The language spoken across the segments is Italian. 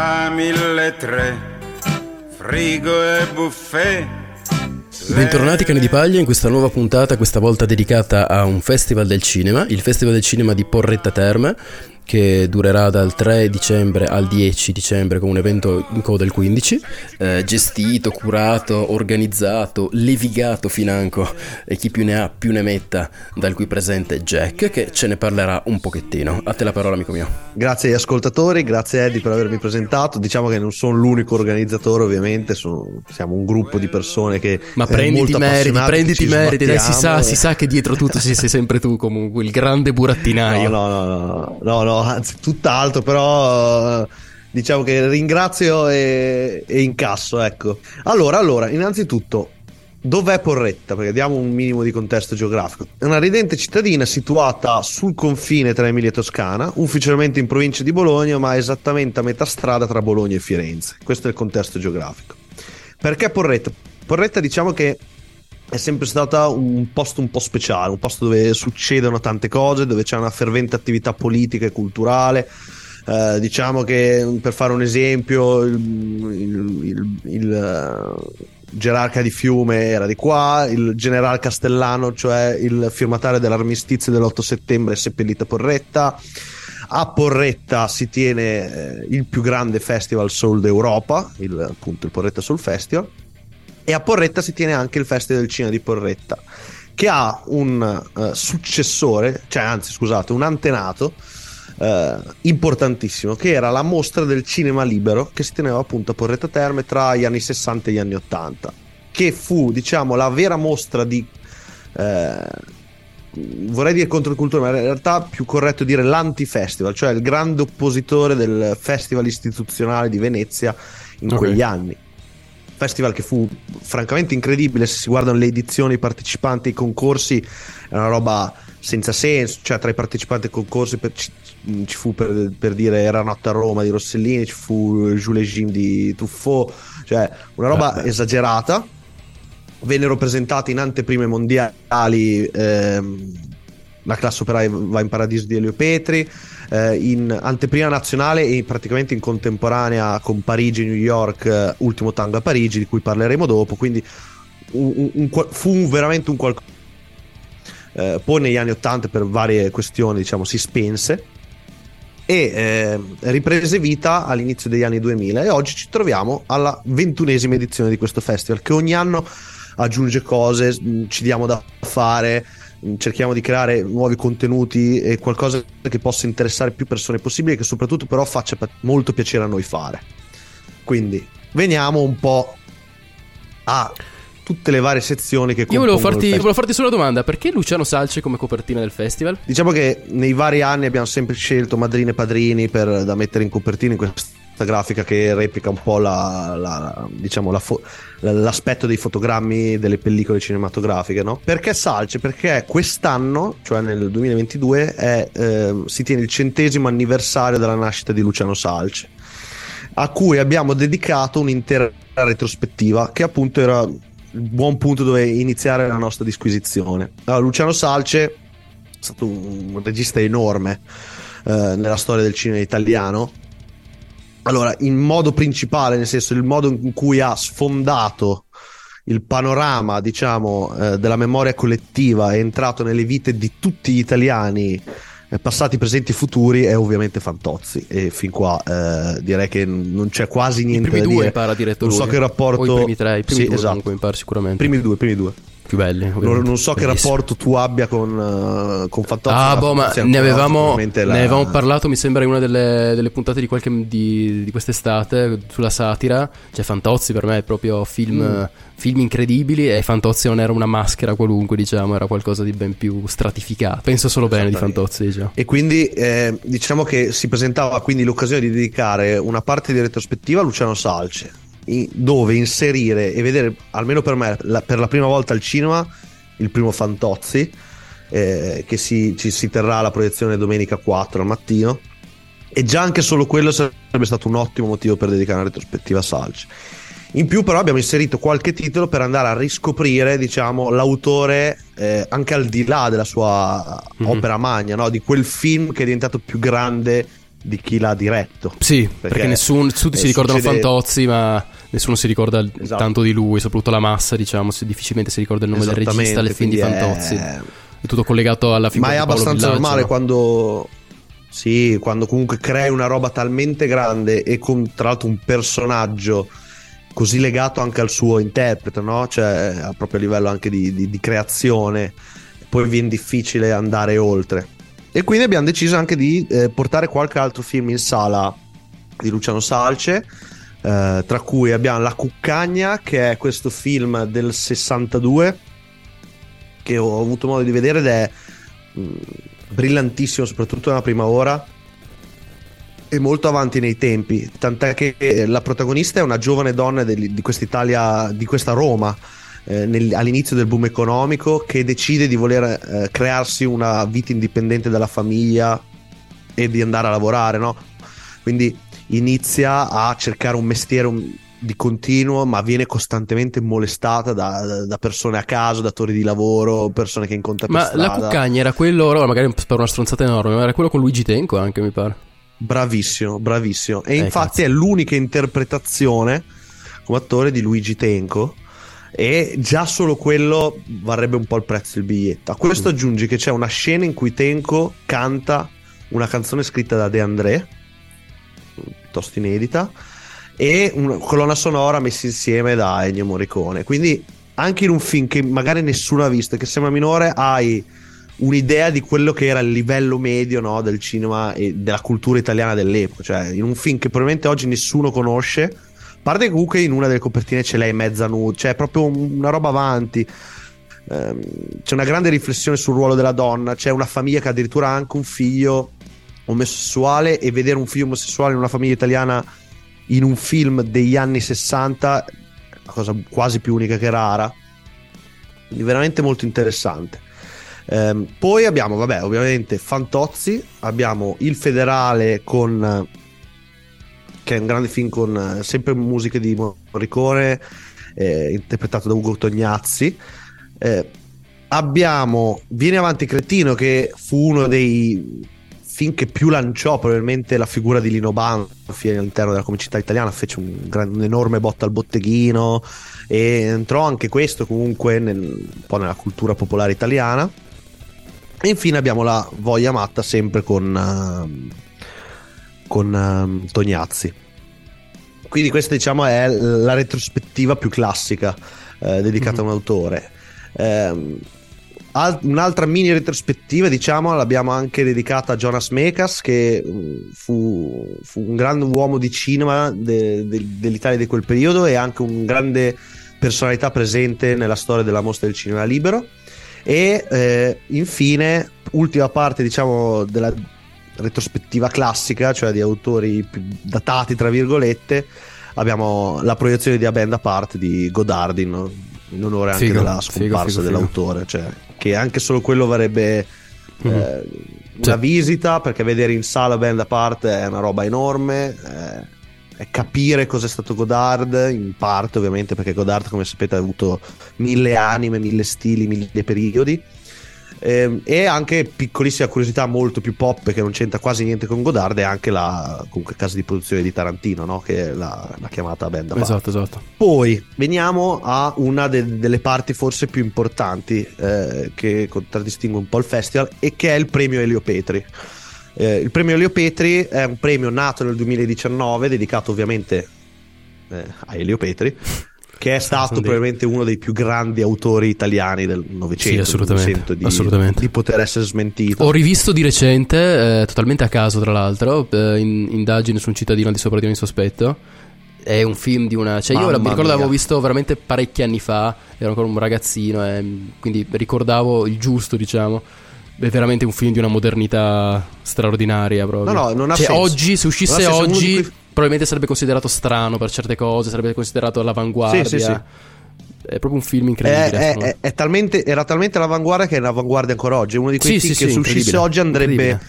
La mille tre, frigo e buffet. Bentornati cani di paglia in questa nuova puntata, questa volta dedicata a un festival del cinema, il Festival del Cinema di Porretta Terme, che durerà dal 3 dicembre al 10 dicembre con un evento in coda il 15, eh, gestito, curato, organizzato, levigato financo e chi più ne ha più ne metta, dal cui presente Jack, che ce ne parlerà un pochettino. A te la parola amico mio. Grazie agli ascoltatori, grazie Eddie per avermi presentato. Diciamo che non sono l'unico organizzatore, ovviamente, sono, siamo un gruppo di persone che... Ma prenditi meriti, prenditi meriti, dai, si sa, si sa che dietro tutto sei, sei sempre tu comunque, il grande burattinaio. No, no, no, no, no anzi tutt'altro, però diciamo che ringrazio e, e incasso, ecco. Allora, allora, innanzitutto, Dov'è Porretta? Perché diamo un minimo di contesto geografico. È una ridente cittadina situata sul confine tra Emilia e Toscana, ufficialmente in provincia di Bologna, ma esattamente a metà strada tra Bologna e Firenze. Questo è il contesto geografico. Perché Porretta? Porretta diciamo che è sempre stata un posto un po' speciale, un posto dove succedono tante cose, dove c'è una fervente attività politica e culturale. Uh, diciamo che per fare un esempio, il, il, il, il uh, gerarca di Fiume era di qua, il generale Castellano, cioè il firmatario dell'armistizio dell'8 settembre, è seppellito a Porretta. A Porretta si tiene eh, il più grande festival soul d'Europa, il, appunto il Porretta Soul Festival e a Porretta si tiene anche il Festival del Cinema di Porretta, che ha un uh, successore, cioè anzi scusate, un antenato uh, importantissimo, che era la mostra del cinema libero che si teneva appunto a Porretta Terme tra gli anni 60 e gli anni 80, che fu diciamo la vera mostra di... Uh, vorrei dire controcultura, ma in realtà è più corretto dire l'antifestival, cioè il grande oppositore del festival istituzionale di Venezia in okay. quegli anni festival che fu francamente incredibile se si guardano le edizioni, i partecipanti, i concorsi, è una roba senza senso, cioè tra i partecipanti ai concorsi per, ci, ci, fu per, per, dire Era notte a Roma di Rossellini, ci fu Jules Jim di Tuffo, cioè una roba eh, esagerata. Vennero presentati in anteprime mondiali ehm, la classe operaia va in paradiso di Elio Petri, eh, in anteprima nazionale e praticamente in contemporanea con Parigi, New York, eh, Ultimo Tango a Parigi, di cui parleremo dopo, quindi un, un, un, fu veramente un qualcosa. Eh, poi negli anni 80 per varie questioni diciamo si spense e eh, riprese vita all'inizio degli anni 2000 e oggi ci troviamo alla ventunesima edizione di questo festival che ogni anno aggiunge cose, ci diamo da fare, cerchiamo di creare nuovi contenuti e qualcosa che possa interessare più persone possibile, che soprattutto però faccia molto piacere a noi fare. Quindi veniamo un po' a tutte le varie sezioni che Io volevo farti, volevo farti solo una domanda: perché Luciano Salce come copertina del festival? Diciamo che nei vari anni abbiamo sempre scelto madrine e padrini per, da mettere in copertina in questo grafica che replica un po' la, la, diciamo, la fo- l'aspetto dei fotogrammi delle pellicole cinematografiche. No? Perché Salce? Perché quest'anno, cioè nel 2022, è, eh, si tiene il centesimo anniversario della nascita di Luciano Salce, a cui abbiamo dedicato un'intera retrospettiva che appunto era il buon punto dove iniziare la nostra disquisizione. Allora, Luciano Salce è stato un regista enorme eh, nella storia del cinema italiano allora, in modo principale, nel senso il modo in cui ha sfondato il panorama, diciamo, eh, della memoria collettiva, è entrato nelle vite di tutti gli italiani eh, passati, presenti e futuri è ovviamente Fantozzi e fin qua eh, direi che non c'è quasi niente I primi da due dire. para non so che rapporto o i primi tre, i primi sì, due esatto. comunque mi pare sicuramente. Primi due, primi due. Più belli. Non, non so che rapporto tu abbia con, uh, con Fantozzi. Ah, boh, ma ne avevamo, la- ne avevamo parlato, mi sembra, in una delle, delle puntate di, qualche, di, di quest'estate sulla satira. Cioè, Fantozzi per me è proprio film, Mm. film incredibili. E Fantozzi non era una maschera qualunque, diciamo, era qualcosa di ben più stratificato. Penso solo bene di. Fantozzi, diciamo. E quindi eh, diciamo che si presentava quindi l'occasione di dedicare una parte di retrospettiva a Luciano Salce, i- dove inserire e vedere, almeno per me, la- per la prima volta al cinema, il primo Fantozzi, eh, che si, ci si terrà la proiezione domenica 4 al mattino. E già anche solo quello sarebbe stato un ottimo motivo per dedicare una retrospettiva a Salce. In più, però, abbiamo inserito qualche titolo per andare a riscoprire, diciamo, l'autore eh, anche al di là della sua Mhm. opera magna, no? di quel film che è diventato più grande di chi l'ha diretto. Sì, perché, Perché, nessuno, tutti eh, si ricordano succede- Fantozzi, ma nessuno si ricorda Esatto. tanto di lui, soprattutto la massa, diciamo. se- difficilmente si ricorda il nome del regista del film di quindi è- Fantozzi. È tutto collegato alla Ma figura è di Paolo abbastanza Villaggio, normale no? quando. Sì, quando comunque crei una roba talmente grande e con tra l'altro un personaggio così legato anche al suo interprete, no? Cioè, a proprio livello anche di, di- di creazione, poi viene difficile andare oltre. E quindi abbiamo deciso anche di eh, portare qualche altro film in sala di Luciano Salce. eh, tra cui abbiamo La Cuccagna, che è questo film del 62 che ho avuto modo di vedere ed è mh, brillantissimo, soprattutto nella prima ora. E molto avanti nei tempi, tant'è che eh, la protagonista è una giovane donna del- di quest'Italia, di questa Roma, eh, nel- all'inizio del boom economico, che decide di voler eh, crearsi una vita indipendente dalla famiglia e di andare a lavorare, no? Quindi inizia a cercare un mestiere un- di continuo, ma viene costantemente molestata da, da persone a caso, datori di lavoro, persone che incontra per Ma strada. la Cuccagna era quello, ora magari per una stronzata enorme, ma era quello con Luigi Tenco anche, mi pare. Bravissimo, bravissimo. E Eh, infatti cazzo. è l'unica interpretazione come attore di Luigi Tenco. E già solo quello varrebbe un po' il prezzo del biglietto. A questo Mm. aggiungi che c'è una scena in cui Tenco canta una canzone scritta da De André, piuttosto inedita, e una colonna sonora messa insieme da Ennio Morricone. Quindi anche in un film che magari nessuno ha visto e che sembra minore, hai un'idea di quello che era il livello medio no, del cinema e della cultura italiana dell'epoca. Cioè, in un film che probabilmente oggi nessuno conosce. Parte comunque in una delle copertine ce l'hai mezza nuda, cioè è proprio un- una roba avanti. Ehm, c'è una grande riflessione sul ruolo della donna. C'è una famiglia che addirittura ha anche un figlio omosessuale. E vedere un figlio omosessuale in una famiglia italiana in un film degli anni 60 è una cosa quasi più unica che rara. Quindi veramente molto interessante. Ehm, poi abbiamo, vabbè, ovviamente Fantozzi, abbiamo Il Federale con che è un grande film con eh, sempre musiche di Morricone, eh, interpretato da Ugo Tognazzi. Eh, abbiamo Vieni avanti Cretino, che fu uno dei film che più lanciò probabilmente la figura di Lino Banfi all'interno della comicità italiana, fece un, gran- un enorme botta al botteghino e entrò anche questo comunque nel- un po' nella cultura popolare italiana. E infine abbiamo la Voglia Matta sempre con, ehm, con ehm, Tognazzi. Quindi questa diciamo è la retrospettiva più classica eh, dedicata a un autore. Ehm, al- un'altra mini retrospettiva diciamo l'abbiamo anche dedicata a Jonas Mekas che mh, fu, fu un grande uomo di cinema de- de- dell'Italia di quel periodo e anche un grande personalità presente nella storia della mostra del cinema libero e eh, infine ultima parte diciamo della retrospettiva classica cioè di autori datati tra virgolette abbiamo la proiezione di A Band Apart di Godardin in onore anche Figo, della scomparsa figo, figo. dell'autore cioè che anche solo quello varrebbe Mhm. eh, una Sì. visita perché vedere in sala Band Apart è una roba enorme eh, è capire cos'è stato Godard in parte ovviamente perché Godard come sapete ha avuto mille anime, mille stili, mille periodi Ehm, e anche piccolissima curiosità molto più pop che non c'entra quasi niente con Godard è anche la comunque casa di produzione di Tarantino no? che è la, la chiamata Band Esatto, esatto. poi veniamo a una de- delle parti forse più importanti eh, che contraddistingue un po' il festival e che è il premio Elio Petri. Eh, il premio Elio Petri è un premio nato nel 2019 dedicato ovviamente eh, a Elio Petri che è stato dei- probabilmente uno dei più grandi autori italiani del Novecento. Sì, assolutamente, di, assolutamente. di poter essere smentito. Ho rivisto di recente, eh, totalmente a caso tra l'altro, eh, in, indagine su un cittadino di sopra di ogni sospetto. È un film di una... Cioè io Mamma mi ricordo mia. l'avevo visto veramente parecchi anni fa, ero ancora un ragazzino e quindi ricordavo il giusto, diciamo. È veramente un film di una modernità straordinaria proprio. No, no, non ha Cioè, senso. oggi, se uscisse oggi, quei- probabilmente sarebbe considerato strano per certe cose, sarebbe considerato all'avanguardia. Sì, sì, sì. È proprio un film incredibile. è- è- è talmente, era talmente all'avanguardia che è all'avanguardia ancora oggi. È uno di quei film che se uscisse oggi andrebbe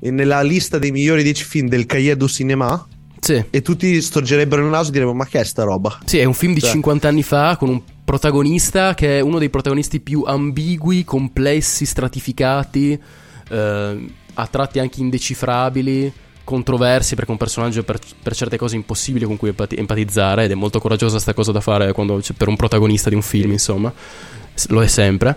nella lista dei migliori 10 film del Cahiers du Cinema Sì. e tutti storgerebbero il naso e direbbero ma che è sta roba? Sì, è un film di Cioè. 50 anni fa con un protagonista che è uno dei protagonisti più ambigui, complessi, stratificati, eh, a tratti anche indecifrabili, controversi perché un personaggio per, per certe cose impossibile con cui empati- empatizzare ed è molto coraggiosa sta cosa da fare quando c'è- per un protagonista di un film, insomma. Lo è sempre.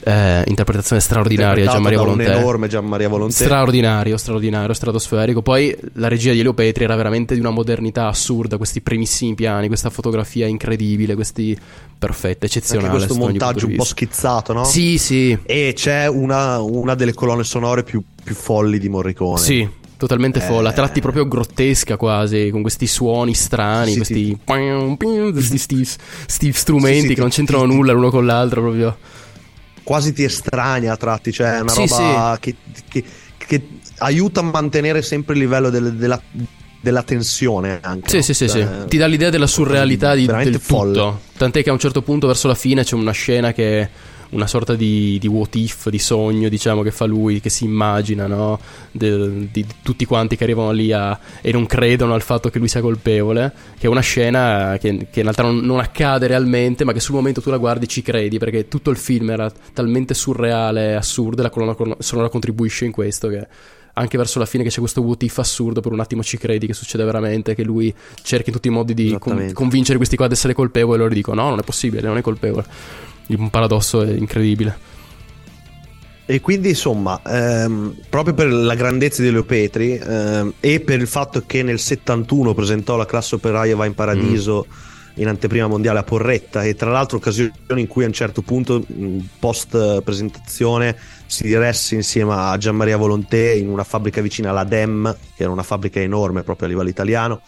Eh, interpretazione straordinaria, da un Volontè. enorme Gianmaria Volontè. Straordinario, straordinario, stratosferico. Poi la regia di Elio Petri era veramente di una modernità assurda. Questi primissimi piani, questa fotografia incredibile, questi perfetta, Anche eccezionale. questo sotto ogni montaggio un po' schizzato, no? Sì, sì, E c'è una, una delle colonne sonore più, più folli di Morricone. sì. Totalmente Eh. folle, a tratti proprio grottesca quasi, con questi suoni strani, Sì, questi, questi sti, sti strumenti Sì, sì, che non ti- c'entrano ti- nulla l'uno con l'altro proprio. Quasi ti estranea a tratti, cioè è una Sì, roba Che, che- che aiuta a mantenere sempre il livello del- della, della tensione anche. Sì, no? sì, sì, sì. Cioè, Ti dà l'idea della surrealità di, del folle. tutto. Tant'è che a un certo punto, verso la fine, c'è una scena che è una sorta di, di what if, di sogno, diciamo, che fa lui, che si immagina, no? De- di, di tutti quanti che arrivano lì a- e non credono al fatto che lui sia colpevole. Che è una scena che, che in realtà non, non accade realmente, ma che sul momento tu la guardi e ci credi, perché tutto il film era talmente surreale e assurdo, e la colonna sonora contribuisce in questo che anche verso la fine che c'è questo what if assurdo per un attimo ci credi che succede veramente che lui cerca in tutti i modi di con- convincere questi qua ad essere colpevoli e loro dicono no non è possibile non è colpevole. Un paradosso è incredibile. E quindi insomma, ehm, proprio per la grandezza di Leo Petri ehm, e per il fatto che nel 71 presentò la classe operaia va in paradiso Mm. in anteprima mondiale a Porretta e tra l'altro occasione in cui a un certo punto post presentazione si diresse insieme a Gianmaria Volontè in una fabbrica vicina alla DEM che era una fabbrica enorme proprio a livello italiano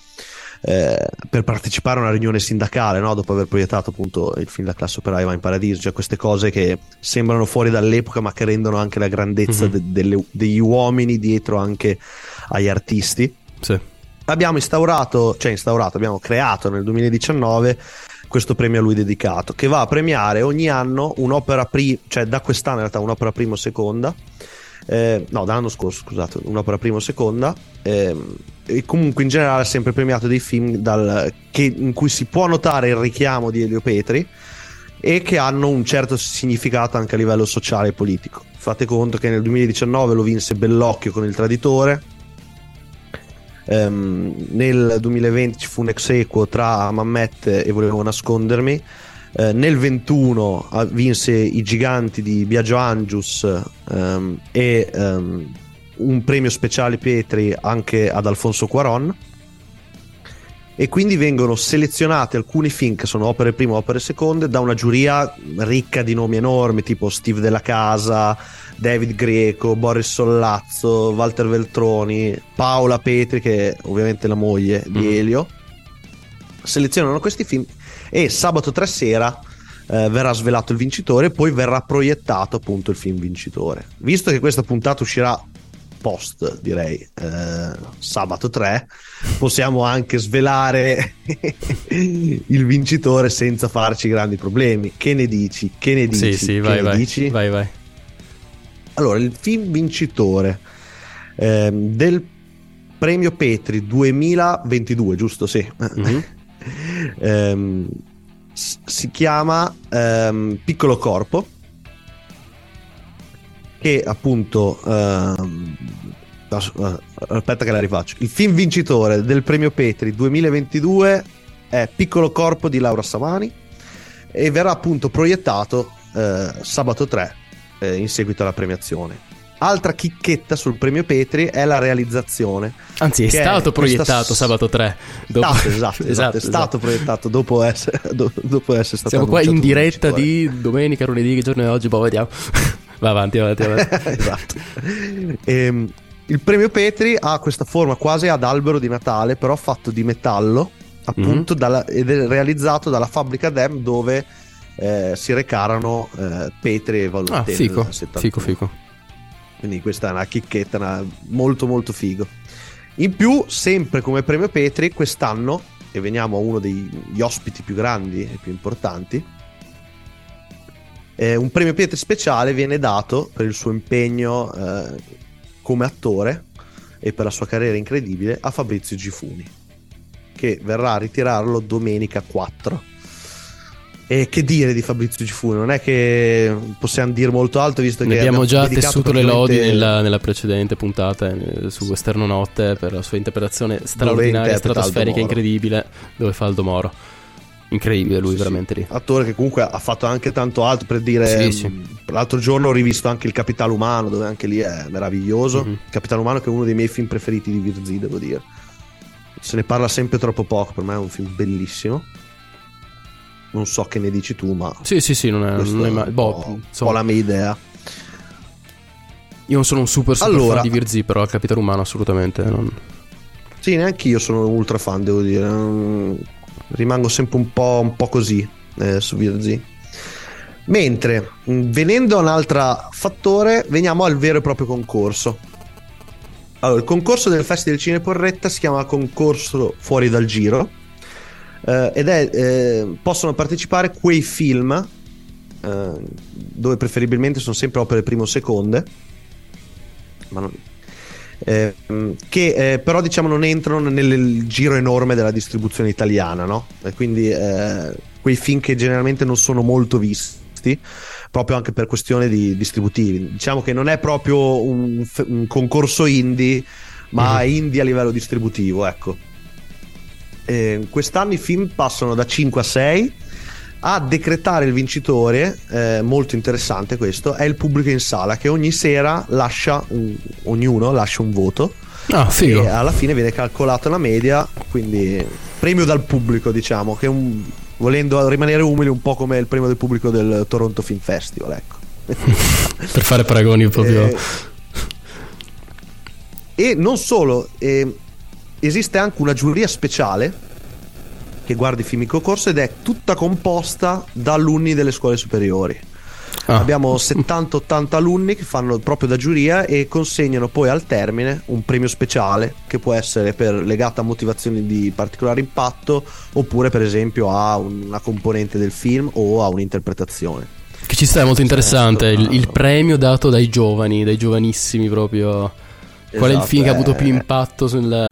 eh, per partecipare a una riunione sindacale no? dopo aver proiettato appunto il film La classe operaia va in paradiso cioè queste cose che sembrano fuori dall'epoca ma che rendono anche la grandezza Mhm. de- delle- degli uomini dietro anche agli artisti sì abbiamo instaurato cioè instaurato abbiamo creato nel 2019 questo premio a lui dedicato che va a premiare ogni anno un'opera prima cioè da quest'anno in realtà un'opera prima o seconda eh, no dall'anno scorso scusate un'opera prima o seconda ehm, e comunque in generale ha sempre premiato dei film dal- che- in cui si può notare il richiamo di Elio Petri e che hanno un certo significato anche a livello sociale e politico. Fate conto che nel 2019 lo vinse Bellocchio con il traditore Ehm, nel 2020 ci fu un ex equo tra Mammet e Volevo nascondermi. Eh, nel 21 ah, vinse i giganti di Biagio Angius ehm, e ehm, un premio speciale Petri anche ad Alfonso Cuaron. E quindi vengono selezionati alcuni film che sono opere prime opere seconde da una giuria ricca di nomi enormi, tipo Steve Della Casa, David Greco, Boris Sollazzo, Walter Veltroni, Paola Petri, che è ovviamente la moglie di Mhm. Elio. Selezionano questi film e sabato 3 sera eh, verrà svelato il vincitore e poi verrà proiettato appunto il film vincitore. Visto che questa puntata uscirà post, direi, eh, sabato 3, possiamo anche svelare il vincitore senza farci grandi problemi. Che ne dici? Che ne dici? sì sì Che vai ne vai dici? vai vai Allora, il film vincitore ehm, del premio Petri 2022, giusto? Sì. Mhm. Ehm, si chiama ehm, Piccolo Corpo. Che appunto. ehm, eh, aspetta, che la rifaccio. Il film vincitore del premio Petri 2022 è Piccolo Corpo di Laura Samani. E verrà appunto proiettato eh, sabato 3 eh, in seguito alla premiazione. altra chicchetta sul premio Petri è la realizzazione. Anzi, è è stato questa proiettato s- sabato 3. dopo- Esatto, esatto, esatto, è esatto. stato proiettato dopo essere, do- dopo essere stato Siamo qua in diretta di domenica, lunedì, che giorno è oggi? Boh, vediamo. Va avanti, avanti, avanti. esatto. Ehm, il premio Petri ha questa forma quasi ad albero di Natale, però fatto di metallo, appunto, dalla- ed è realizzato dalla fabbrica Dem dove eh, si recarono eh, Petri e Ah, Valentini. fico, nel 71. fico, fico. Quindi questa è una chicchetta una- molto molto figo. In più, sempre come premio Petri, quest'anno, e veniamo a uno degli ospiti più grandi e più importanti, eh, un premio Petri speciale viene dato per il suo impegno eh, come attore e per la sua carriera incredibile a Fabrizio Gifuni, che verrà a ritirarlo domenica 4. E che dire di Fabrizio Gifuni? Non è che possiamo dire molto altro, visto Ne che abbiamo già dedicato tessuto le lodi nella, nella precedente puntata eh, su Esterno Notte per la sua interpretazione straordinaria, stratosferica, incredibile, dove fa Aldo Moro. Incredibile lui, Sì, veramente lì. Attore che comunque ha fatto anche tanto altro per dire. Sì, sì. mh, L'altro giorno ho rivisto anche Il Capitale Umano, dove anche lì è meraviglioso. Mhm. Capitale Umano, che è uno dei miei film preferiti di Virzì, devo dire. Se ne parla sempre troppo poco, per me è un film bellissimo. Non so che ne dici tu, ma. Sì, sì, sì, non è, non è mai... Boh, po', un po' insomma, la mia idea. io non sono un super super Allora- fan di Virzì, però il capitano umano assolutamente non... Sì, neanche io sono ultra fan, devo dire. Mm, Rimango sempre un po', un po' così eh, su Virzì. Mentre, mh, venendo a un altro fattore, veniamo al vero e proprio concorso. Allora, il concorso del Festival del Cine Porretta si chiama Concorso Fuori dal Giro eh, ed è, eh, possono partecipare quei film eh, dove preferibilmente sono sempre opere primo o seconde, ma non- eh, che eh, però diciamo non entrano nel giro enorme della distribuzione italiana, no? E quindi eh, quei film che generalmente non sono molto visti, proprio anche per questione di distributivi. Diciamo che non è proprio un, un concorso indie, ma indie a livello distributivo, ecco. Eh, quest'anno i film passano da 5 a 6 a decretare il vincitore, eh, molto interessante questo, è il pubblico in sala che ogni sera lascia, un- ognuno lascia un voto Ah, figo. e alla fine viene calcolata una media, quindi premio dal pubblico diciamo, che un- volendo rimanere umili un po' come il premio del pubblico del Toronto Film Festival, ecco. Per fare paragoni proprio... Eh, e non solo, eh, esiste anche una giuria speciale che guarda i film in concorso ed è tutta composta da alunni delle scuole superiori. Ah. Abbiamo 70-80 alunni che fanno proprio da giuria e consegnano poi al termine un premio speciale che può essere per, legato a motivazioni di particolare impatto oppure per esempio a una componente del film o a un'interpretazione. Che ci sta, è molto interessante. Il, Esatto. il premio dato dai giovani, dai giovanissimi proprio. Qual è il Esatto, film che ha avuto eh. più impatto sul...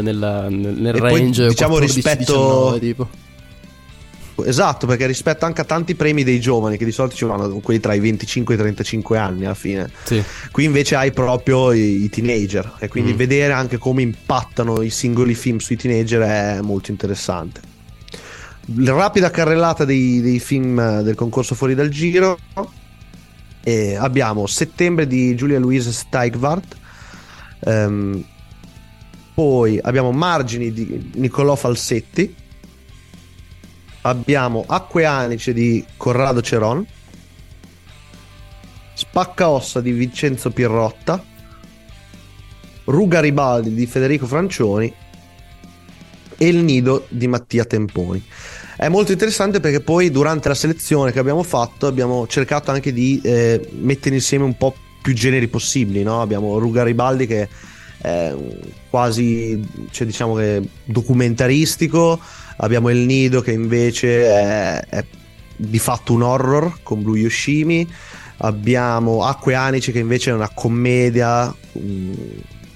Nella- nel, nel E poi, range diciamo, 14-19 rispetto- tipo. Esatto, perché rispetto anche a tanti premi dei giovani che di solito ci vanno quelli tra i 25 e i 35 anni alla fine. Sì. Qui invece hai proprio i, i teenager e quindi Mm. vedere anche come impattano i singoli film sui teenager è molto interessante. La rapida carrellata dei, dei film eh, del concorso fuori dal giro. E abbiamo Settembre di Giulia Louise Steigvart. ehm, poi abbiamo Margini di Niccolò Falsetti. Abbiamo Acque Anice di Corrado Ceron. Spaccaossa di Vincenzo Pirrotta. Ruga Ribaldi di Federico Francioni. E Il Nido di Mattia Temponi. È molto interessante perché poi durante la selezione che abbiamo fatto abbiamo cercato anche di eh, mettere insieme un po' più generi possibili. no? Abbiamo Ruga Ribaldi che quasi cioè diciamo documentaristico. Abbiamo Il Nido che invece è, è di fatto un horror con Blue Yoshimi. abbiamo Acque Anici che invece è una commedia mm,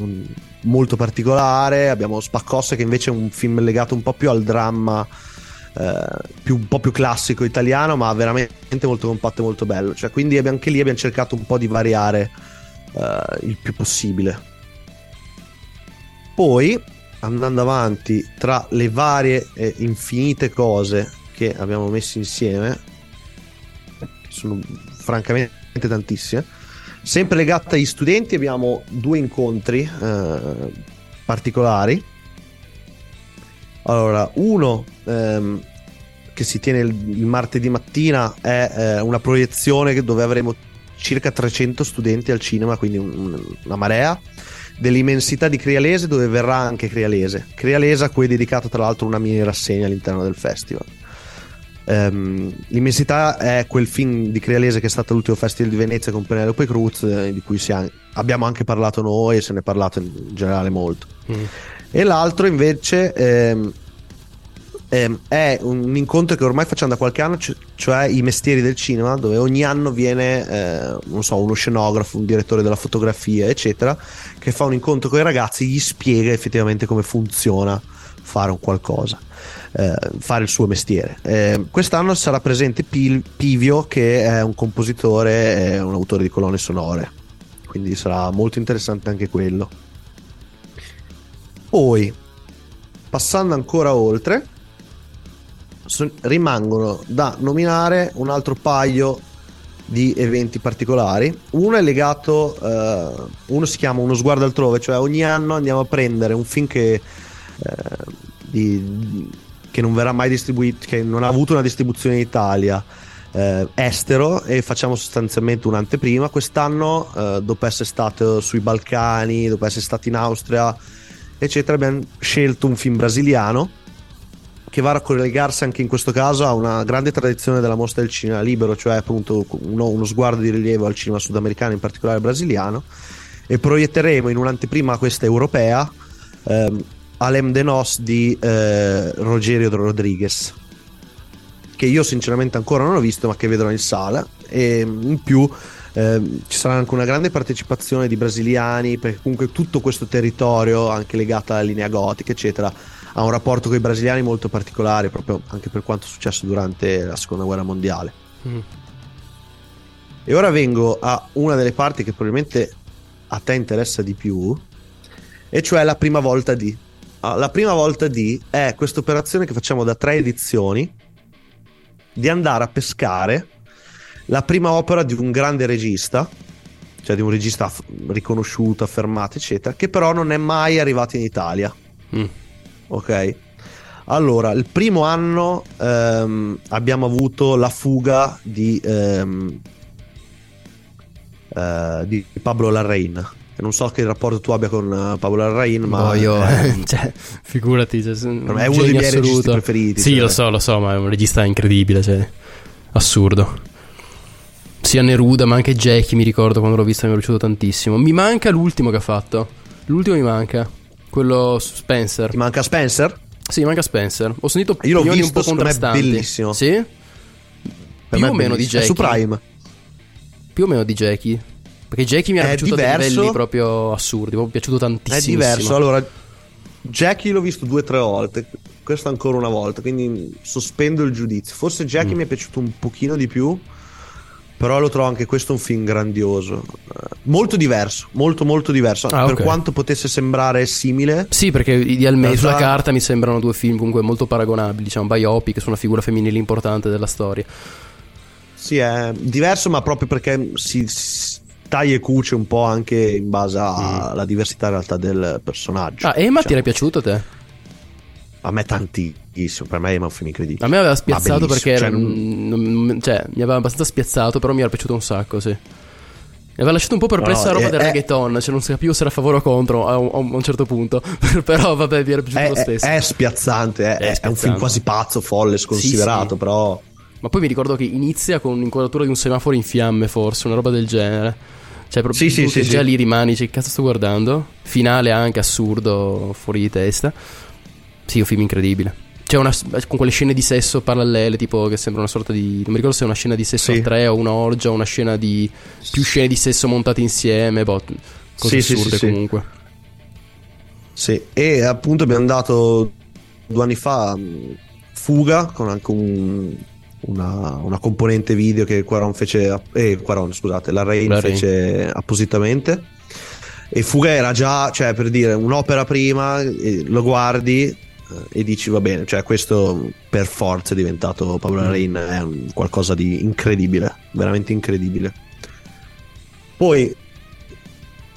mm, molto particolare, abbiamo Spaccosse che invece è un film legato un po' più al dramma eh, più, un po' più classico italiano, ma veramente molto compatto e molto bello. Cioè, quindi anche lì abbiamo cercato un po' di variare eh, il più possibile. Poi, andando avanti, tra le varie e infinite cose che abbiamo messo insieme, sono francamente tantissime, sempre legate agli studenti abbiamo due incontri eh, particolari. Allora, uno ehm, che si tiene il, il, martedì mattina è eh, una proiezione dove avremo circa 300 studenti al cinema, quindi un, una marea dell'immensità di Crialese dove verrà anche Crialese. Crialese a cui è dedicato tra l'altro una mini rassegna all'interno del festival. Um, l'immensità è quel film di Crialese che è stato l'ultimo festival di Venezia con Penelope Cruz, eh, di cui ha, abbiamo anche parlato noi e se ne è parlato in generale molto. Mm e l'altro invece ehm, ehm, è un incontro che ormai facciamo da qualche anno, cioè i mestieri del cinema, dove ogni anno viene, eh, non so, uno scenografo, un direttore della fotografia, eccetera, che fa un incontro con i ragazzi, gli spiega effettivamente come funziona fare un qualcosa. Eh, fare il suo mestiere. Eh, quest'anno sarà presente Pil- Pivio, che è un compositore e un autore di colonne sonore, quindi sarà molto interessante anche quello. Poi, passando ancora oltre, rimangono da nominare un altro paio di eventi particolari. Uno è legato, uh, uno si chiama Uno sguardo altrove, cioè ogni anno andiamo a prendere un film che, uh, di, che non verrà mai distribuito, che non ha avuto una distribuzione in Italia. Uh, estero e facciamo sostanzialmente un'anteprima. Quest'anno, dopo essere stato sui Balcani, dopo essere stato in Austria, eccetera, abbiamo scelto un film brasiliano che va a collegarsi anche in questo caso a una grande tradizione della mostra del cinema libero, cioè appunto uno, uno sguardo di rilievo al cinema sudamericano, in particolare brasiliano, e proietteremo in un'anteprima questa europea ehm, Alem de Nos di eh, Rogerio Rodriguez, che io sinceramente ancora non ho visto ma che vedrò in sala, e in più eh, ci sarà anche una grande partecipazione di brasiliani, perché comunque tutto questo territorio, anche legato alla linea gotica, eccetera, ha un rapporto con i brasiliani molto particolare, proprio anche per quanto è successo durante la seconda guerra mondiale. Mm. E ora vengo a una delle parti che probabilmente a te interessa di più, e cioè la prima volta di. Ah, la prima volta di è questa operazione che facciamo da tre edizioni di andare a pescare la prima opera di un grande regista, cioè di un regista riconosciuto, affermato, eccetera, che però non è mai arrivato in Italia. Mm. Ok? Allora, il primo anno ehm, abbiamo avuto la fuga di, ehm, eh, di Pablo Larrain. Non so che rapporto tu abbia con uh, Pablo Larrain, ma. No, io, eh, cioè, figurati. Cioè, è uno dei miei assoluto. registi preferiti. Sì, cioè. lo so, lo so, ma è un regista incredibile, cioè, assurdo sia Neruda ma anche Jackie mi ricordo quando l'ho visto mi è piaciuto tantissimo mi manca l'ultimo che ha fatto l'ultimo mi manca quello Spencer. Ti manca Spencer? sì manca Spencer. Ho sentito io l'ho visto un po' contrastanti è bellissimo. Sì? Per più o meno di Jackie è su Prime. Più o meno di Jackie. Perché Jackie mi era è piaciuto diverso, a livelli proprio assurdi mi è piaciuto tantissimo. È diverso. Allora Jackie l'ho visto due o tre volte. Questo ancora una volta quindi sospendo il giudizio. Forse Jackie mm. mi è piaciuto un pochino di più però lo trovo anche questo un film grandioso. Molto diverso, molto molto diverso. Ah, per okay. quanto potesse sembrare simile. Sì, perché idealmente sulla carta mi sembrano due film comunque molto paragonabili, diciamo, biopic su una figura femminile importante della storia. Sì, è diverso, ma proprio perché si, si taglia e cuce un po' anche in base alla mm. diversità in realtà del personaggio. Ah, Emma cioè. ti era piaciuto a te? A me tantissimo, per me è un film incredibile. A me aveva spiazzato perché cioè, era, non, cioè, mi aveva abbastanza spiazzato, però mi era piaciuto un sacco, sì. Mi aveva lasciato un po' perplessa no, la roba è, del è, reggaeton, cioè non si capivo se era a favore o contro a un, a un certo punto. Però vabbè, mi era piaciuto è, lo stesso. È, spiazzante, è, spiazzante. è, un film quasi pazzo, folle, sconsiderato, sì, sì. però... Ma poi mi ricordo che inizia con un'inquadratura di un semaforo in fiamme, forse, una roba del genere. Cioè, proprio sì, sì, già lì rimani, cioè, che cazzo sto guardando? Finale anche assurdo, fuori di testa. Sì, un film incredibile. C'è una, con quelle scene di sesso parallele, tipo che sembra una sorta di. Non mi ricordo se è una scena di sesso Sì. a tre o una orgia o una scena di. più scene di sesso montate insieme. Boh, cose Sì, assurde sì, comunque. Sì, e appunto abbiamo dato due anni fa mh, Fuga con anche un- una, una componente video che Quaron fece, eh, Quaron, scusate, la Rain La Rain. fece appositamente. E Fuga era già, cioè per dire, un'opera prima, e lo guardi eh, e dici va bene, cioè questo per forza è diventato Pablo Mm. Larraín, è qualcosa di incredibile, veramente incredibile. Poi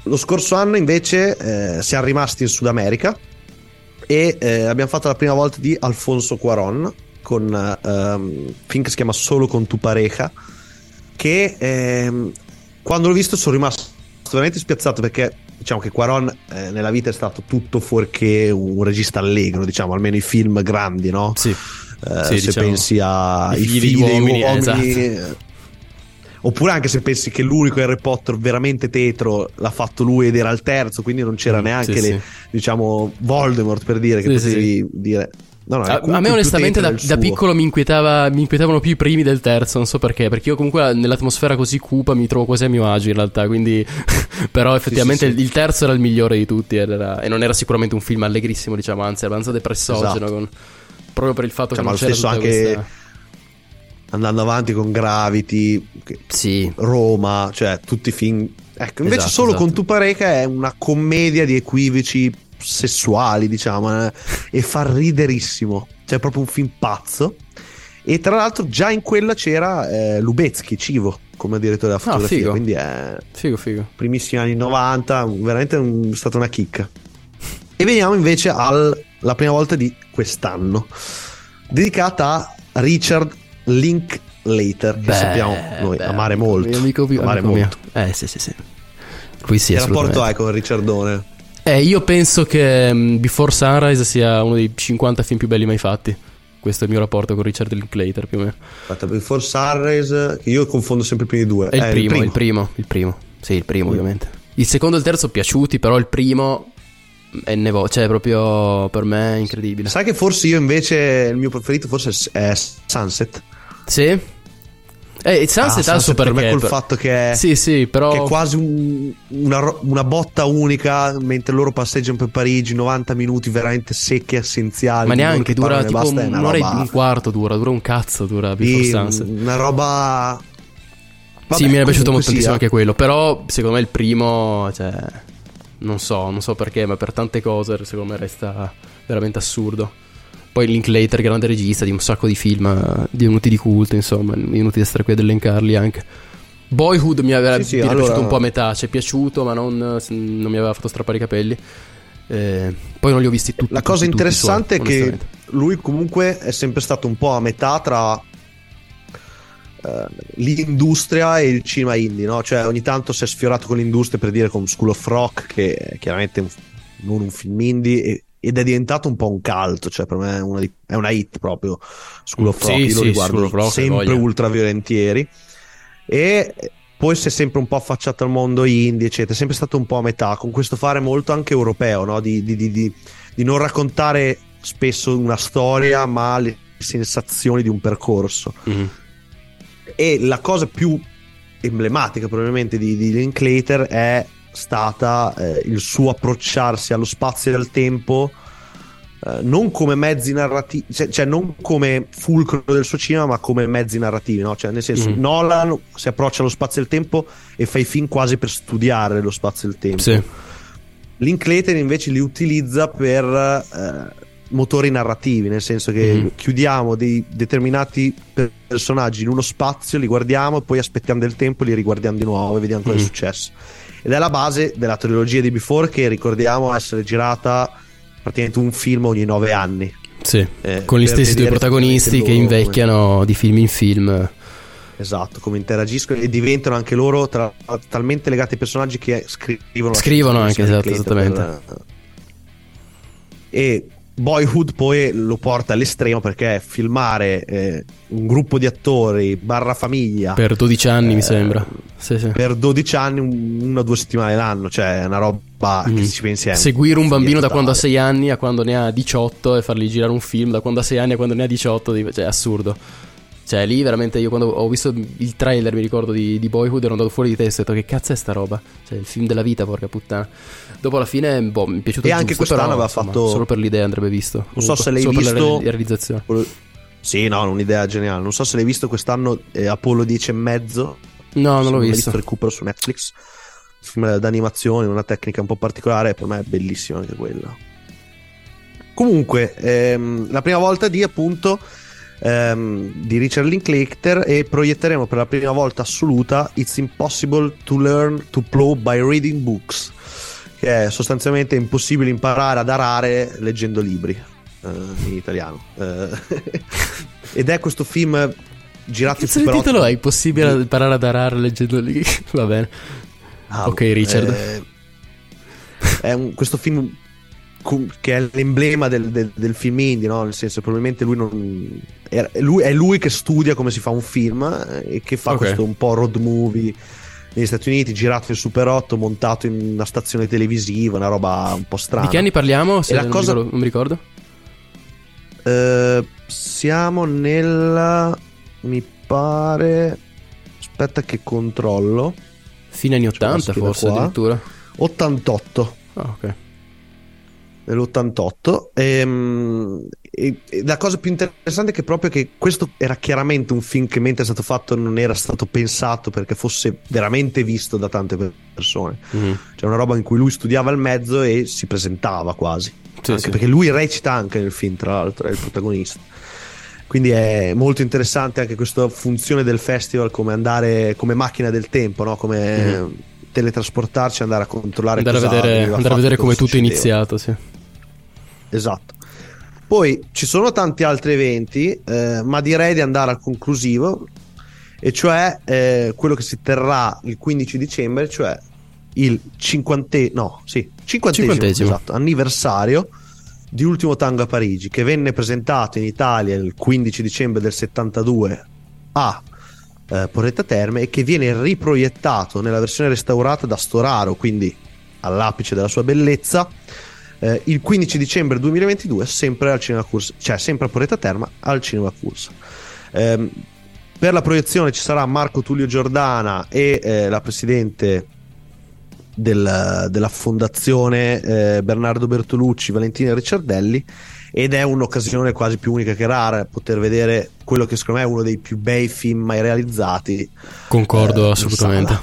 lo scorso anno invece eh, siamo rimasti in Sud America e eh, abbiamo fatto la prima volta di Alfonso Cuaron con un film che si chiama Solo con tu pareja che ehm, quando l'ho visto sono rimasto veramente spiazzato perché diciamo che Cuaron eh, nella vita è stato tutto fuorché un regista allegro diciamo almeno i film grandi no? Sì. Eh, Sì, se diciamo, pensi a i figli figli uomini, uomini, esatto. eh, Oppure anche se pensi che l'unico Harry Potter veramente tetro l'ha fatto lui ed era il terzo, quindi non c'era Mm, neanche sì, le, sì. diciamo Voldemort per dire che Sì, potevi dire. No, no, A, a me onestamente da, da piccolo mi, inquietava, mi inquietavano più i primi del terzo, non so perché, perché io comunque nell'atmosfera così cupa mi trovo quasi a mio agio in realtà, quindi però effettivamente sì, sì. Il, il terzo era il migliore di tutti era- e non era sicuramente un film allegrissimo, diciamo, anzi era abbastanza depressogeno, Esatto. con- proprio per il fatto Cioè, che ma non lo stesso anche questa... andando avanti con Gravity, Sì, Roma, cioè tutti i film. Ecco, invece Esatto, solo esatto. con Tu Pareca è una commedia di equivoci sessuali, diciamo, eh, e fa riderissimo. Cioè, è proprio un film pazzo. E tra l'altro, già in quella c'era eh, Lubezki, Civo, come direttore della fotografia. figo. quindi è figo figo. primissimi anni 90, veramente un- è stata una chicca. E veniamo invece alla prima volta di quest'anno, dedicata a Richard Linklater, che Beh, sappiamo noi beh, amare amico molto. mio, amico mio, amare amico mio. molto. Eh sì sì sì. Lui sì, che rapporto hai con Richardone? Eh, io penso che mm, Before Sunrise sia uno dei 50 film più belli mai fatti. Questo è il mio rapporto con Richard Linklater più o meno. Aspetta, Before Sunrise, io confondo sempre i primi due. È il, Eh, primo, il primo, il primo. Sì, il primo ovviamente. Il secondo e il terzo piaciuti, però il primo è nevo, cioè proprio per me è incredibile. Sai che forse io invece il mio preferito forse è Sunset. Sì? Eh, il Sunset Ah, il suo per me col fatto che è, Sì, sì, però... che è quasi un- una, una botta unica mentre loro passeggiano per Parigi 90 minuti veramente secchi e essenziali Ma neanche, che dura e tipo basta, è una un'ora e roba- un quarto dura, dura un cazzo, dura Before sì, Sunset. una roba Vabbè, sì, mi è piaciuto moltissimo sia. anche quello. Però, secondo me, il primo, cioè. Non so, non so perché, ma per tante cose, secondo me, resta veramente assurdo. Poi Linklater, grande regista di un sacco di film eh, divenuti di culto, insomma, minuti di essere qui ad elencarli anche. Boyhood mi aveva Sì, sì, allora- piaciuto un po' a metà, ci è piaciuto, ma non, non mi aveva fatto strappare i capelli. Eh, poi non li ho visti tutti. La cosa tutti, tutti interessante suoi, è che lui comunque è sempre stato un po' a metà tra eh, l'industria e il cinema indie, no? Cioè ogni tanto si è sfiorato con l'industria per dire con School of Rock, che è chiaramente un- non un film indie, e- ed è diventato un po' un cult, cioè per me è una, di- è una hit proprio School of Sì, Rock, io lo sì, riguardo School of Rock, sempre voglia. ultra violentieri. E poi si è sempre un po' affacciato al mondo indie, eccetera. È sempre stato un po' a metà, con questo fare molto anche europeo, no? di, di- di- di- di non raccontare spesso una storia, ma le sensazioni di un percorso. Mhm. E la cosa più emblematica, probabilmente, di, di Linklater è stata eh, il suo approcciarsi allo spazio e al tempo. eh, non come mezzi narrativi, cioè, cioè non come fulcro del suo cinema, ma come mezzi narrativi, no? Cioè, nel senso, Mhm. Nolan si approccia allo spazio e al tempo e fa i film quasi per studiare lo spazio e il tempo. Sì. Linklater invece li utilizza per eh, motori narrativi, nel senso che Mhm. chiudiamo dei determinati per- personaggi in uno spazio, li guardiamo poi aspettiamo del tempo e li riguardiamo di nuovo e vediamo cosa è Mhm. successo. Ed è la base della trilogia di Before che ricordiamo essere girata praticamente un film ogni nove anni. Sì, Eh, con gli stessi due protagonisti che effettivamente loro invecchiano di film in film. Esatto, come interagiscono e diventano anche loro tra- talmente legati ai personaggi che scrivono. Scrivono anche, esatto, esattamente. per- E Boyhood poi lo porta all'estremo perché filmare eh, un gruppo di attori barra famiglia Per 12 anni, mi Eh, sembra. Sì, sì. per 12 anni, un- una o due settimane l'anno, cioè è una roba roba che si pensi è Seguire un bambino da quando ha 6 anni a quando ne ha 18 e fargli girare un film da quando ha 6 anni a quando ne ha 18, di- cioè è assurdo. Cioè lì veramente io quando ho visto il trailer, mi ricordo di, di Boyhood, ero andato fuori di testa e ho detto che cazzo è sta roba? Cioè il film della vita, porca puttana. Dopo alla fine, boh, mi è piaciuto E il anche giusto, quest'anno però, aveva insomma, fatto- Solo per l'idea andrebbe visto. Non so se l'hai Solo per la visto- re- realizzazione. Sì, no, un'idea geniale. Non so se l'hai visto quest'anno, eh, Apollo 10 e mezzo. No, non Se l'ho l'hai visto. recupero su Netflix. Film d'animazione, una tecnica un po' particolare, per me è bellissima anche quella. Comunque, ehm, la prima volta di appunto ehm, di Richard Linklater e proietteremo per la prima volta assoluta It's Impossible to Learn to Plow by Reading Books, che è sostanzialmente impossibile imparare ad arare leggendo libri eh, in italiano. Eh, ed è questo film girato in di Super titolo 8. è? Impossibile imparare ad arare leggendo lì. Va bene. Ah, ok, Richard. eh, è un- questo film che è l'emblema del, del- del film indie, no? Nel senso, probabilmente lui non. è, lui, è lui che studia come si fa un film eh, e che fa Ok. questo un po' road movie negli Stati Uniti, girato in Super 8, montato in una stazione televisiva, una roba un po' strana. Di che anni parliamo? Se E la non, cosa- ricordo, non mi ricordo. Eh, siamo nella. Mi pare. Aspetta che controllo. Fine anni C'è la 80 scheda forse qua. addirittura. 88. Ah, ok. nell'88 Ehm, e, e la cosa più interessante è che proprio che questo era chiaramente un film che mentre è stato fatto non era stato pensato perché fosse veramente visto da tante per- persone Mhm. c'è una roba in cui lui studiava il mezzo e si presentava quasi Sì, sì. perché lui recita anche nel film tra l'altro è il protagonista quindi è molto interessante anche questa funzione del festival come andare come macchina del tempo no? come Mhm. teletrasportarci andare a controllare Andare a vedere, andare a vedere come tutto è iniziato, sì. Esatto. Poi ci sono tanti altri eventi, eh, ma direi di andare al conclusivo, e cioè eh, quello che si terrà il 15 dicembre, cioè il 50 no, sì, 50 Cinquantesimo. esatto, anniversario di Ultimo Tango a Parigi, che venne presentato in Italia il 15 dicembre del 72 a eh, Porretta Terme e che viene riproiettato nella versione restaurata da Storaro, quindi all'apice della sua bellezza, eh, il 15 dicembre 2022 sempre al Cinema Cursa, cioè sempre a Porretta Terma al Cinema Cursa. Ehm, per la proiezione ci sarà Marco Tullio Giordana e eh, la presidente del- della fondazione eh, Bernardo Bertolucci, Valentina Ricciardelli ed è un'occasione quasi più unica che rara poter vedere quello che secondo me è uno dei più bei film mai realizzati. Concordo Eh, assolutamente.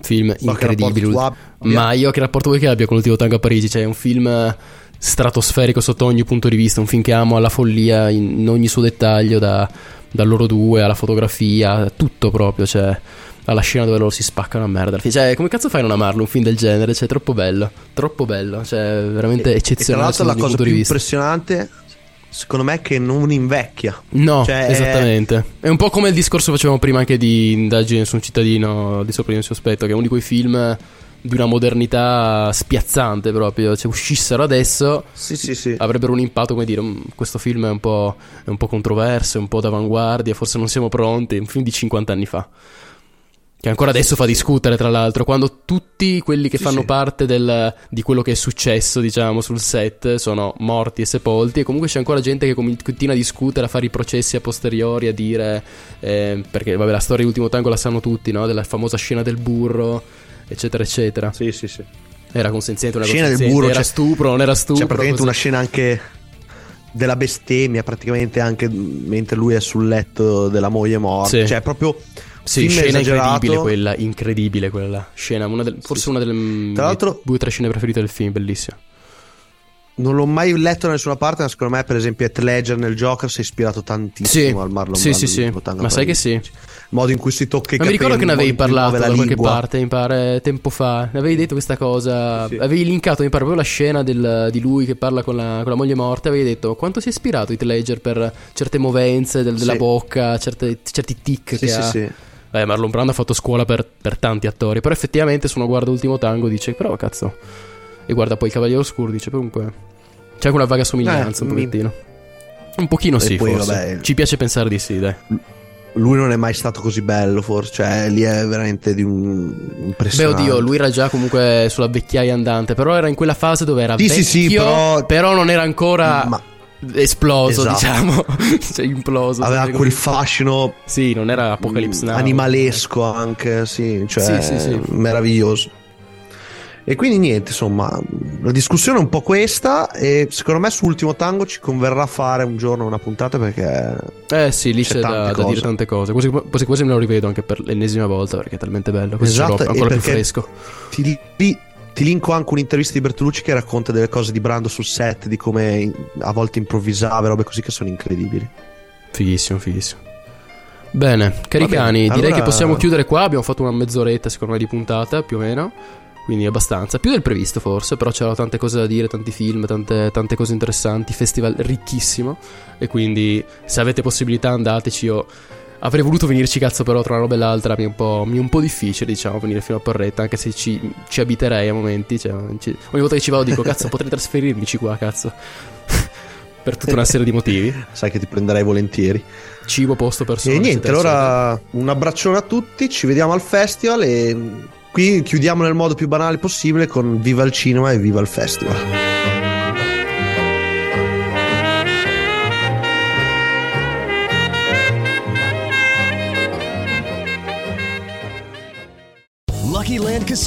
Film So incredibile. Ma io che rapporto vuoi che abbia con l'ultimo tango a Parigi? Cioè, è un film stratosferico sotto ogni punto di vista. Un film che amo alla follia in, in ogni suo dettaglio, da, da loro due alla fotografia, tutto proprio. Cioè, alla scena dove loro si spaccano a merda. Cioè, come cazzo fai a non amarlo un film del genere? Cioè, è troppo bello. Troppo bello. Cioè, veramente E tra eccezionale. l'altro la sotto ogni cosa più impressionante secondo me è che non invecchia. No, Cioè, è- esattamente. È... un po' come il discorso che facevamo prima anche di indagine su un cittadino di sopra di un sospetto, che è uno di quei film di una modernità spiazzante proprio. Se uscissero adesso Sì, sì, sì. avrebbero un impatto come dire, "Mm, questo film è un po', è un po' controverso, è un po' d'avanguardia, forse non siamo pronti. È un film di 50 anni fa. Che ancora adesso fa discutere, tra l'altro, quando tutti quelli che Sì, fanno sì. parte del- di quello che è successo, diciamo, sul set sono morti e sepolti, e comunque c'è ancora gente che com- continua a discutere, a fare i processi a posteriori, a dire. eh, perché, vabbè, la storia di Ultimo Tango la sanno tutti, no? Della famosa scena del burro, eccetera, eccetera. Sì, sì, sì. Era consenziente, una Scena del burro, era c'è- stupro, non era stupro. C'è praticamente così. una scena anche della bestemmia, praticamente anche mentre lui è sul letto della moglie morta. Sì. Cioè, proprio Sì, scena incredibile quella, incredibile quella scena, una del- forse sì. una delle Tra l'altro- due o tre scene preferite del film, bellissima. Non l'ho mai letto da nessuna parte, ma secondo me, per esempio, Heath Ledger nel Joker si è ispirato tantissimo Sì, al Marlon sì, Brando sì, sì. Ma sai che sì. Il modo in cui si tocca i Ma mi ricordo che ne avevi parlato da qualche lingua. parte, mi pare, tempo fa. Ne avevi detto questa cosa. Sì, sì. Avevi linkato, mi pare, proprio la scena del- di lui che parla con la, con la moglie morta. Avevi detto quanto si è ispirato Heath Ledger per certe movenze del- della Sì. bocca, certe- certi tic Sì, che sì, ha. sì. Eh, Marlon Brando ha fatto scuola per, per tanti attori. Però effettivamente, se uno guarda Ultimo Tango, dice: Però cazzo. E guarda poi Cavaliere Oscuro, dice: Comunque. C'è anche una vaga somiglianza, Eh, un mi- pochettino. Un pochino E sì, poi, forse. vabbè- Ci piace pensare di sì, dai. lui non è mai stato così bello, forse. Cioè, lì è veramente di un Beh, impressionante. oddio, lui era già comunque sulla vecchiaia andante, però era in quella fase dove era Sì, vecchio, sì, sì, però- non era ancora Ma esploso, Esatto. diciamo, cioè imploso. aveva quel fascino Sì, non era Apocalypse Now. animalesco anche, sì, cioè Sì, sì, sì. meraviglioso. E quindi niente, insomma, la discussione è un po' questa e secondo me su Ultimo Tango ci converrà fare un giorno una puntata perché Eh sì, lì C'è c'è, da, da dire tante cose. Quasi, quasi quasi me lo rivedo anche per l'ennesima volta perché è talmente bello. Questo Esatto, e ancora più fresco. ti, ti- ti linko anche un'intervista di Bertolucci che racconta delle cose di Brando sul set, di come a volte improvvisava, robe così che sono incredibili. Fighissimo, fighissimo. Bene, cari bene, cani, direi allora- che possiamo chiudere qua. Abbiamo fatto una mezz'oretta, secondo me, di puntata più o meno. Quindi abbastanza, più del previsto forse, però c'erano tante cose da dire, tanti film, tante, tante cose interessanti, festival ricchissimo. E quindi se avete possibilità andateci. Io avrei voluto venirci, cazzo, però tra una roba e l'altra mi è un po', mi è un po' difficile, diciamo, venire fino a Porretta, anche se ci, ci abiterei a momenti. Cioè, ci- ogni volta che ci vado dico, cazzo, potrei trasferirmici qua, cazzo. per tutta una serie di motivi. Sai che ti prenderei volentieri. Cibo, posto, persone. E niente, allora un abbraccione a tutti, ci vediamo al festival e qui chiudiamo nel modo più banale possibile con Viva il cinema e Viva il festival.